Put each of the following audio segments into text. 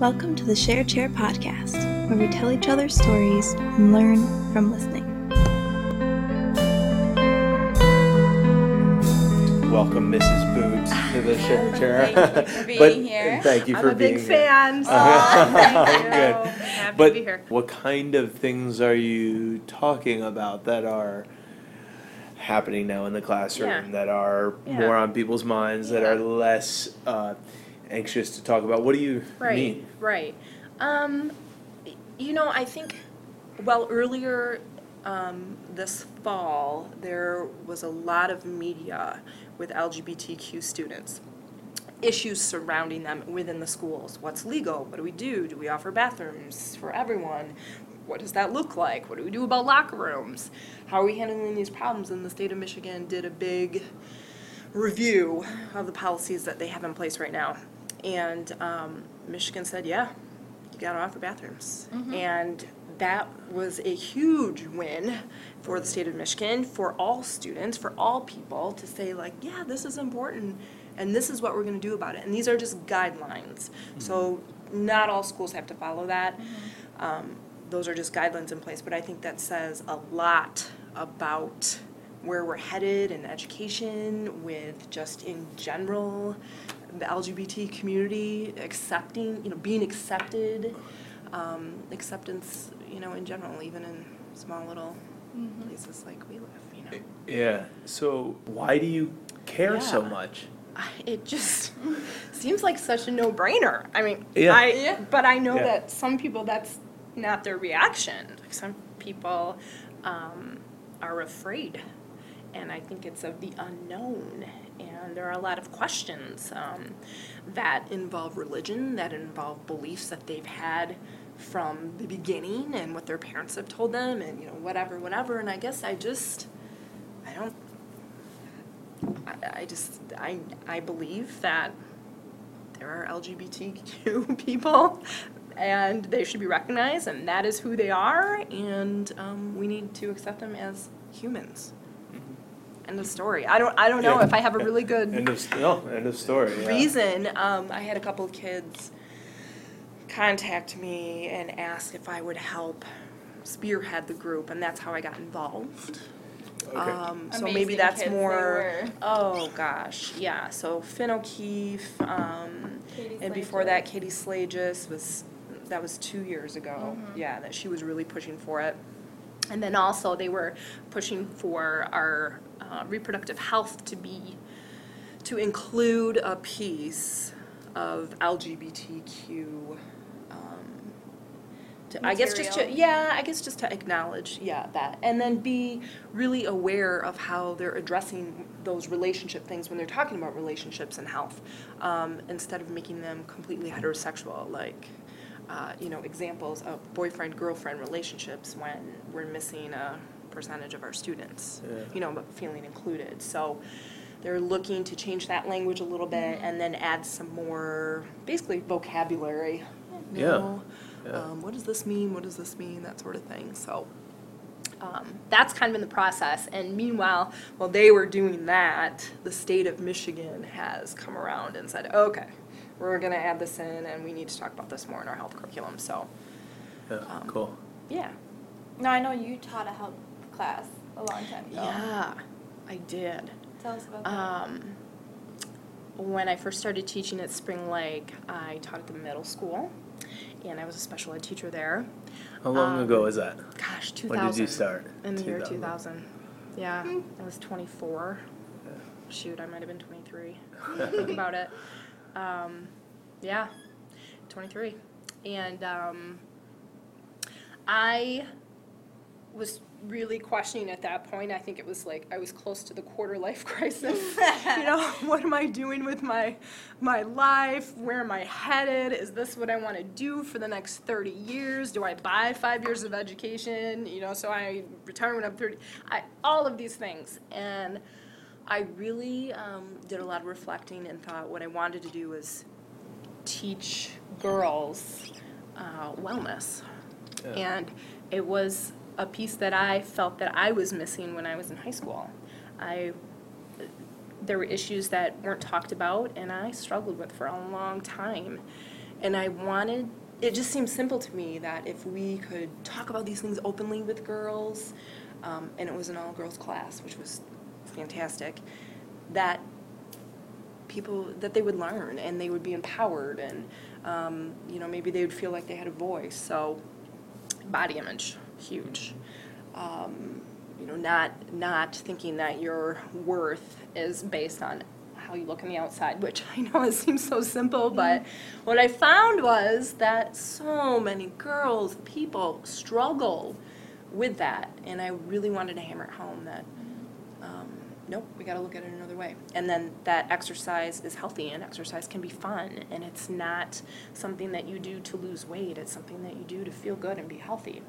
Welcome to the Share Chair podcast, where we tell each other stories and learn from listening. Welcome, Mrs. Boodt, to the Share Chair. Thank you for being But- here. Thank you I'm for a being big here. fan. so Aw, Good. Happy But to be here. what kind of things are you talking about that are happening now in the classroom Yeah. that are Yeah. more on people's minds that are less uh, anxious to talk about? What do you Right, mean? right. Um, you know, I think, well, earlier um, this fall, there was a lot of media with LGBTQ students. Issues surrounding them within the schools. What's legal? What do we do? Do we offer bathrooms for everyone? What does that look like? What do we do about locker rooms? How are we handling these problems? And the state of Michigan did a big review of the policies that they have in place right now. And um, Michigan said, yeah, you got to offer bathrooms. And that was a huge win for the state of Michigan, for all students, for all people to say, like, yeah, this is important and this is what we're going to do about it. And these are just guidelines. So not all schools have to follow that. Um, those are just guidelines in place, but I think that says a lot about where we're headed in education, with just in general, the LGBT community accepting, you know, being accepted, um, acceptance, you know, in general, even in small little places like we live, you know. Yeah. So why do you care so much? It just seems like such a no-brainer. I mean, Yeah. I, Yeah. but I know Yeah. that some people that's not their reaction. Like some people um, are afraid, and I think it's of the unknown. And there are a lot of questions um, that involve religion, that involve beliefs that they've had from the beginning, and what their parents have told them, and you know whatever, whatever. And I guess I just, I don't I, I just I I believe that there are LGBTQ people and they should be recognized and that is who they are and um, we need to accept them as humans. End of story. I don't I don't know Yeah. if I have a really good End of no. End of story. yeah. reason. Um, I had a couple of kids contact me and ask if I would help spearhead the group and that's how I got involved. Okay. Um, so Amazing maybe that's kids they more. were. Oh gosh, yeah. So Finn O'Keefe, um, Katie and before that, Katie Slages was that was two years ago. Mm-hmm. Yeah, that she was really pushing for it. And then also they were pushing for our uh, reproductive health to be to include a piece of LGBTQ. Um, to, I guess just to Material. yeah, I guess just to acknowledge yeah that, and then be really aware of how they're addressing those relationship things when they're talking about relationships and health, um, instead of making them completely heterosexual like. Uh, you know, examples of boyfriend girlfriend relationships when we're missing a percentage of our students, Yeah. you know, but feeling included. So they're looking to change that language a little bit and then add some more, basically vocabulary. You Yeah. know, Yeah. Um, what does this mean? What does this mean? That sort of thing. So um, that's kind of in the process. And meanwhile, while they were doing that, the state of Michigan has come around and said, okay, we're going to add this in and we need to talk about this more in our health curriculum. So, yeah. um, cool. yeah. Now, I know you taught a health class a long time ago. Yeah, I did. Tell us about that. Um, when I first started teaching at Spring Lake, I taught at the middle school, and I was a special ed teacher there. How long um, ago was that? Gosh, 2000. When did you start? In the year 2000. 2000. Yeah, I was 24. Shoot, I might have been 23. Think about it. Um, yeah, 23. And um, I was really questioning at that point. I think it was like I was close to the quarter life crisis. you know, what am I doing with my my life? Where am I headed? Is this what I want to do for the next 30 years? Do I buy 5 years of education? You know, so I retire when I'm 30. I all of these things. And I really um, did a lot of reflecting and thought what I wanted to do was teach girls uh, wellness. Yeah. And it was a piece that I felt that I was missing when I was in high school. I there were issues that weren't talked about and I struggled with for a long time. and I wanted, it just seemed simple to me that if we could talk about these things openly with girls, um, and it was an all girls class, which was fantastic, that people that they would learn and they would be empowered and um, you know maybe they would feel like they had a voice. So body image huge. Um, you know not not thinking that your worth is based on how you look on the outside which i know it seems so simple but what i found was that so many girls people struggle with that. And i really wanted to hammer it home that nope, we got to look at it another way. And then that exercise is healthy and exercise can be fun and it's not something that you do to lose weight, it's something that you do to feel good and be healthy.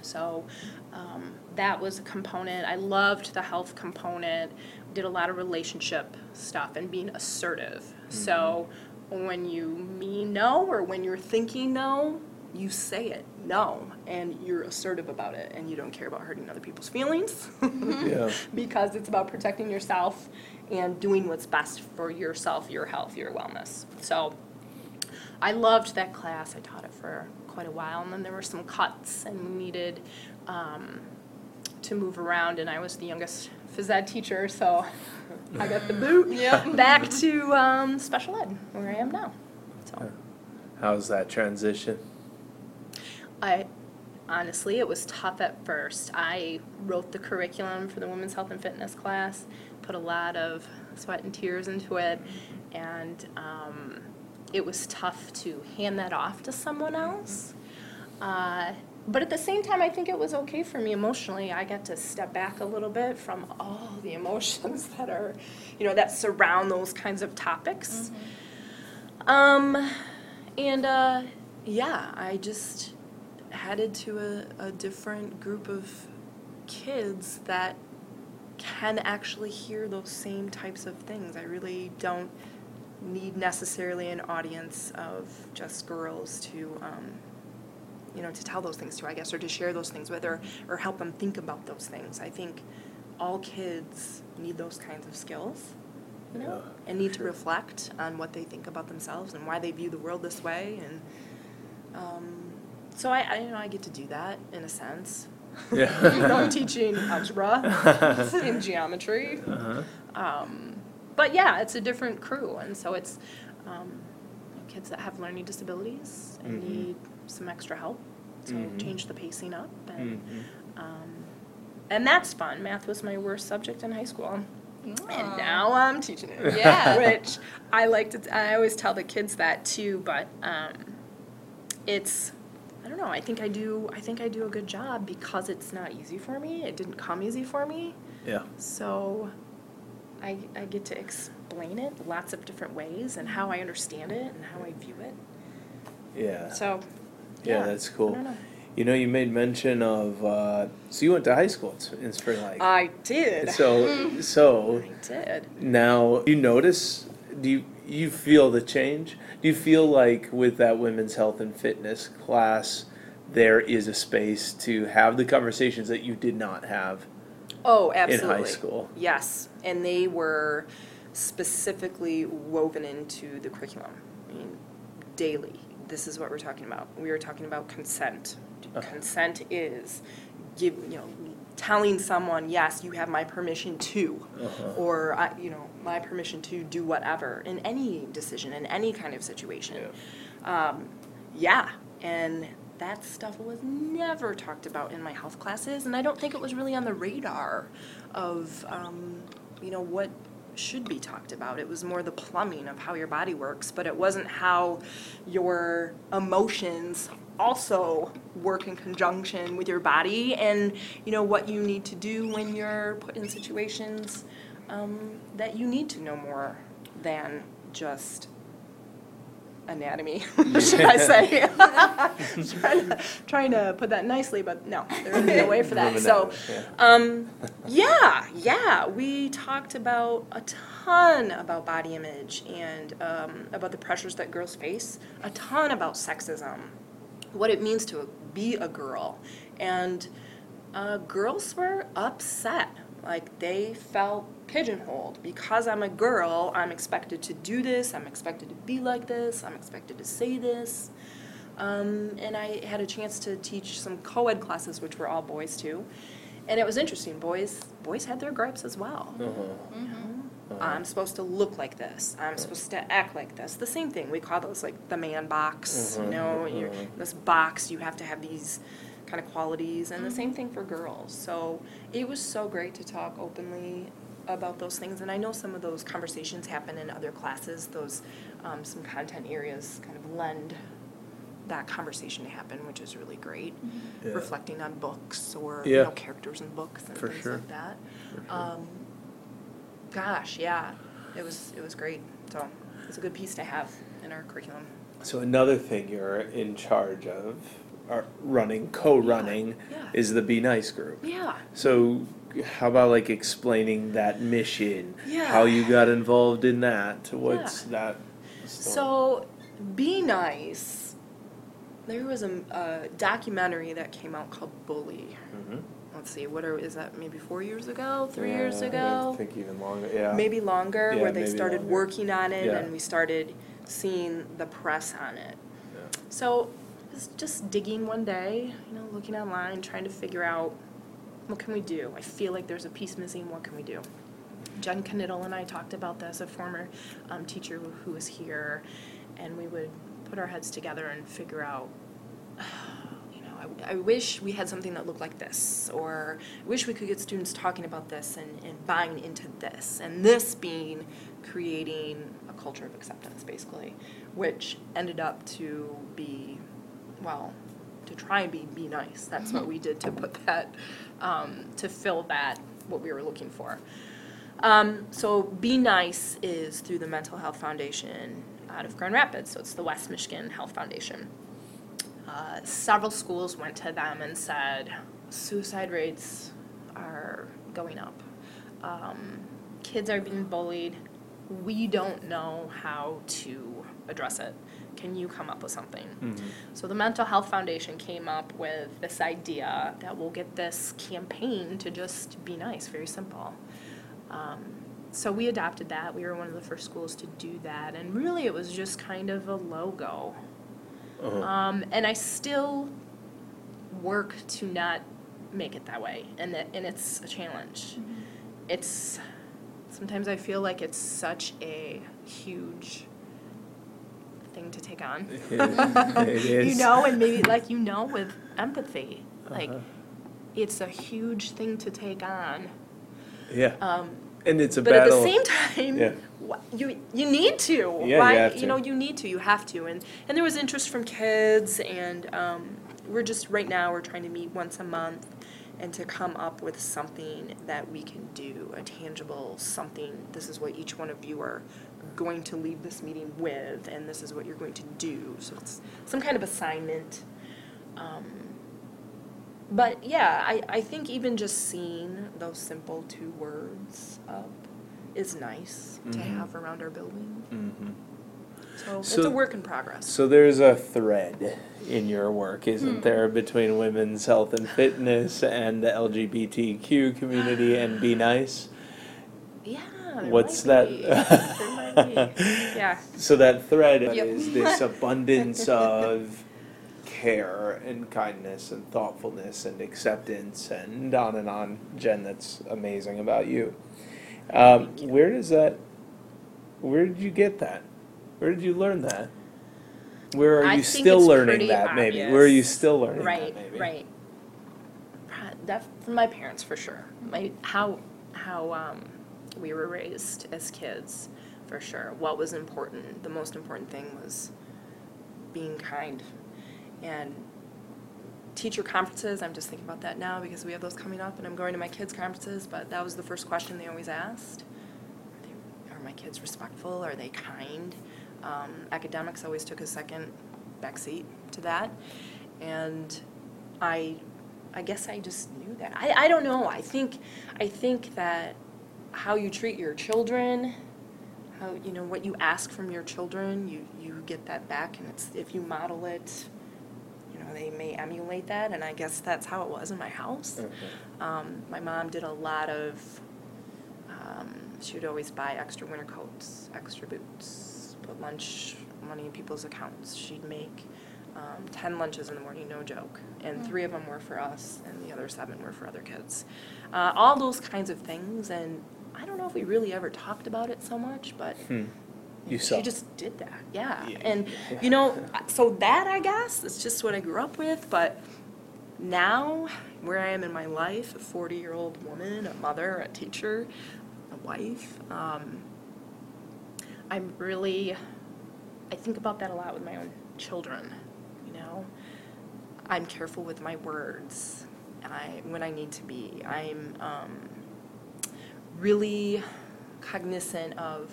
So um, that was a component. I loved the health component. Did a lot of relationship stuff and being assertive. So when you mean no or when you're thinking no, you say it no and you're assertive about it and you don't care about hurting other people's feelings Yeah. because it's about protecting yourself and doing what's best for yourself, your health, your wellness. So I loved that class. I taught it for quite a while, and then there were some cuts, and we needed um, to move around. And I was the youngest phys ed teacher, so I got the boot back to um, special ed, where I am now. So How's that transition? I honestly, it was tough at first. I wrote the curriculum for the women's health and fitness class, put a lot of sweat and tears into it, and um, it was tough to hand that off to someone else. Uh, but at the same time, I think it was okay for me emotionally. I got to step back a little bit from all the emotions that are, you know, that surround those kinds of topics. Um, and uh, yeah, I just headed to a, a different group of kids that can actually hear those same types of things. I really don't need necessarily an audience of just girls to, um, you know, to tell those things to, I guess, or to share those things with, or, or help them think about those things. I think all kids need those kinds of skills, you know, and need to reflect on what they think about themselves and why they view the world this way. And um, so I, I, you know, I get to do that in a sense. Yeah. you know, I'm teaching algebra and geometry. Uh-huh. Um, but yeah, it's a different crew, and so it's um, kids that have learning disabilities and Mhm. need some extra help. So Mhm. change the pacing up, and Mhm. um, and that's fun. Math was my worst subject in high school, and now I'm teaching it. Yeah. which I like to. I always tell the kids that too, but um, it's. I don't know. I think I do. I think I do a good job because it's not easy for me. It didn't come easy for me. Yeah. So I, I get to explain it lots of different ways and how I understand it and how I view it. Yeah. So, Yeah, yeah, that's cool. know. You know, you made mention of, uh, so you went to high school in- in Spring Lake. I did. So, so I did. now you notice, do you, you feel the change? Do you feel like with that women's health and fitness class, there is a space to have the conversations that you did not have Oh, absolutely. in high school? Yes, and they were specifically woven into the curriculum. I mean, daily. This is what we're talking about. We are talking about consent. Uh-huh. Consent is give you know telling someone yes, you have my permission to, Uh-huh. or I, you know my permission to do whatever in any decision in any kind of situation. Um, yeah, and that stuff was never talked about in my health classes, and I don't think it was really on the radar of, um, you know, what should be talked about. It was more the plumbing of how your body works, but it wasn't how your emotions also work in conjunction with your body and, you know, what you need to do when you're put in situations um, that you need to know more than just anatomy, should I say? trying, to, trying to put that nicely, but no, there is no way for that. So, yeah. um, yeah, yeah, we talked about a ton about body image and um, about the pressures that girls face, a ton about sexism, what it means to be a girl, and uh, girls were upset Like they felt pigeonholed because I'm a girl. I'm expected to do this. I'm expected to be like this. I'm expected to say this. Um, and I had a chance to teach some co-ed classes, which were all boys too, and it was interesting. Boys, boys had their gripes as well. Uh-huh. I'm supposed to look like this. I'm supposed to act like this. The same thing. We call those like the man box. You Mhm, know, you're, mhm. this box. You have to have these kind of qualities, and the same thing for girls. So it was so great to talk openly about those things. And I know some of those conversations happen in other classes. Those um, some content areas kind of lend that conversation to happen, which is really great. Yeah. Reflecting on books or Yeah. you know characters in books and For things sure. like that. For sure. Um, gosh, yeah, it was it was great. So it's a good piece to have in our curriculum. So another thing you're in charge of, or running, co-running, Yeah, yeah. is the Be Nice group. Yeah. So how about like explaining that mission? Yeah. How you got involved in that? What's that? story? So, Be Nice. There was a, a documentary that came out called Bully. Mhm. Let's see, what are is that? Maybe four years ago, three years Yeah, ago. I think even longer. Yeah. maybe longer, Yeah, where they maybe started longer. working on it Yeah. and we started seeing the press on it. Yeah. So was just digging one day, you know, looking online, trying to figure out what can we do. I feel like there's a piece missing. What can we do? Jen Knittel and I talked about this, a former um, teacher who- was here, and we would put our heads together and figure out I, I wish we had something that looked like this, or I wish we could get students talking about this and, and buying into this, and this being creating a culture of acceptance, basically, which ended up to be, well, to try and be be nice. That's what we did to put that, um, to fill that what we were looking for. Um, so Be Nice is through the Mental Health Foundation out of Grand Rapids, so it's the West Michigan Health Foundation. Uh, several schools went to them and said, suicide rates are going up. Um, kids are being bullied. We don't know how to address it. Can you come up with something? Mhm. So the Mental Health Foundation came up with this idea that we'll get this campaign to just be nice, very simple. Um, so we adopted that. We were one of the first schools to do that, and really it was just kind of a logo. Uh-huh. Um, and I still work to not make it that way, and that, and it's a challenge. It's sometimes I feel like it's such a huge thing to take on. It is. It you know, and maybe like you know with empathy, like Uh-huh. it's a huge thing to take on. Yeah. Um, and it's a but at the same time, Yeah. wh- you you need to. Yeah, you Why, have to. know, you need to. You have to. And and there was interest from kids, and um, we're just right now we're trying to meet once a month, and to come up with something that we can do, a tangible something. This is what each one of you are going to leave this meeting with, and this is what you're going to do. So it's some kind of assignment. Um, but yeah, I, I think even just seeing those simple two words up is nice to Mhm. have around our building. Mhm. So, it's a work in progress. So there's a thread in your work, isn't Hmm. there, between women's health and fitness and the LGBTQ community and Be Nice? yeah. What's that? be. there might be. Yeah. So that thread Yep. is this abundance of care and kindness and thoughtfulness and acceptance and on and on. Jen, that's amazing about you. Um, you. where does that? Where did you get that? Where did you learn that? Where are I you still learning that? Maybe. Where are you still learning Right, that? Maybe. right. Pro- That from my parents for sure. My how how um, we were raised as kids, for sure. What was important? The most important thing was being kind, and teacher conferences. I'm just thinking about that now because we have those coming up, and I'm going to my kids' conferences. But that was the first question they always asked: Are, they, are my kids respectful? Are they kind? Um, academics always took a second backseat to that, and I, I guess I just knew that. I, I don't know. I think, I think that how you treat your children, how you know what you ask from your children, you you get that back, and it's if you model it, know they may emulate that, and I guess that's how it was in my house. Um, my mom did a lot of, um, she would always buy extra winter coats, extra boots, put lunch money in people's accounts. She'd make um, 10 lunches in the morning, no joke. And three of them were for us, and the other seven were for other kids. Uh, all those kinds of things, and I don't know if we really ever talked about it so much, but Hmm. You saw. she just did that, yeah. Yeah. And, you know, so that, I guess, is just what I grew up with, but now, where I am in my life, a 40 year old woman, a mother, a teacher, a wife, um, I'm really, I think about that a lot with my own children, you know? I'm careful with my words I, when I need to be. I'm um, really cognizant of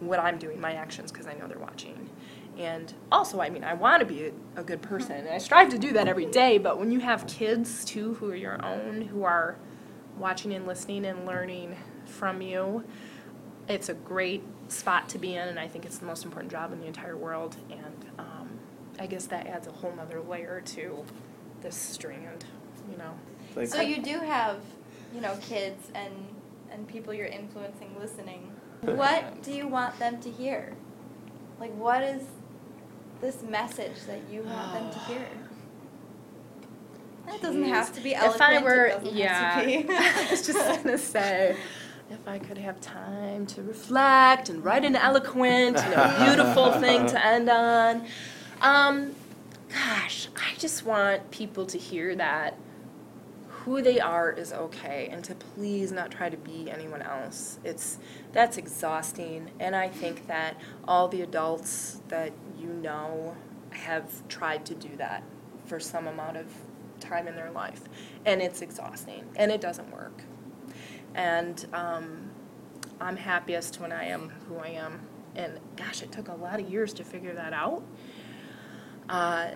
what I'm doing, my actions, because I know they're watching. And also, I mean, I want to be a, a good person, and I strive to do that every day. But when you have kids too, who are your own, who are watching and listening and learning from you, it's a great spot to be in, and I think it's the most important job in the entire world. And um, I guess that adds a whole nother layer to this strand, you know. Like- So you do have, you know, kids and and people you're influencing listening. What do you want them to hear? Like what is this message that you want them to hear? It doesn't have to be eloquent. If I were, yeah. I was just gonna say, if I could have time to reflect and write an eloquent, you know, beautiful thing to end on. Um, gosh, I just want people to hear that who they are is okay, and to please not try to be anyone else. It's that's exhausting, and I think that all the adults that you know have tried to do that for some amount of time in their life, and it's exhausting, and it doesn't work. And um, I'm happiest when I am who I am, and gosh, it took a lot of years to figure that out. Uh,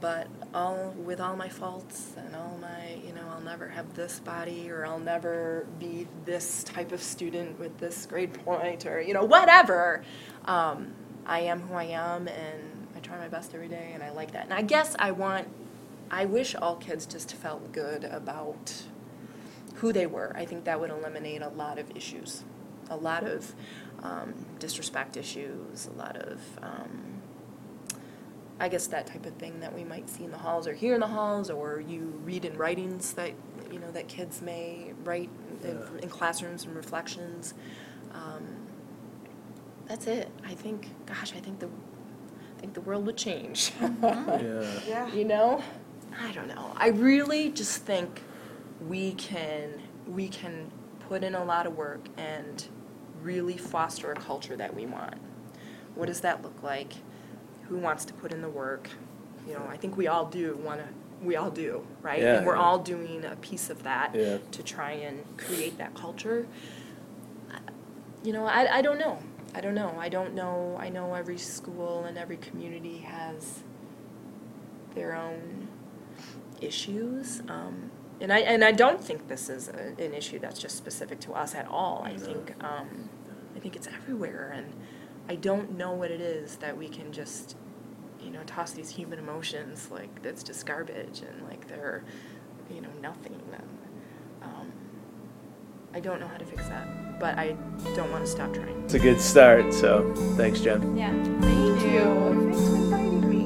but all with all my faults and all my, you know, I'll never have this body or I'll never be this type of student with this grade point or you know whatever. Um, I am who I am and I try my best every day and I like that. And I guess I want, I wish all kids just felt good about who they were. I think that would eliminate a lot of issues, a lot of um, disrespect issues, a lot of. Um, I guess that type of thing that we might see in the halls or hear in the halls, or you read in writings that you know that kids may write in, Yeah. in classrooms and reflections. Um, that's it. I think, gosh, I think the, I think the world would change. Yeah. yeah. You know, I don't know. I really just think we can we can put in a lot of work and really foster a culture that we want. What does that look like? Who wants to put in the work? You know, I think we all do want to. We all do, right? Yeah, and we're yeah. all doing a piece of that Yeah. to try and create that culture. You know, I, I don't know. I don't know. I don't know. I know every school and every community has their own issues. Um, and I and I don't think this is a, an issue that's just specific to us at all. I think um, I think it's everywhere, and I don't know what it is that we can just you know toss these human emotions like that's just garbage and like they're you know nothing. Um, I don't know how to fix that, but I don't want to stop trying. It's a good start, so thanks, Jen. Yeah. Thank you. Thanks for inviting me.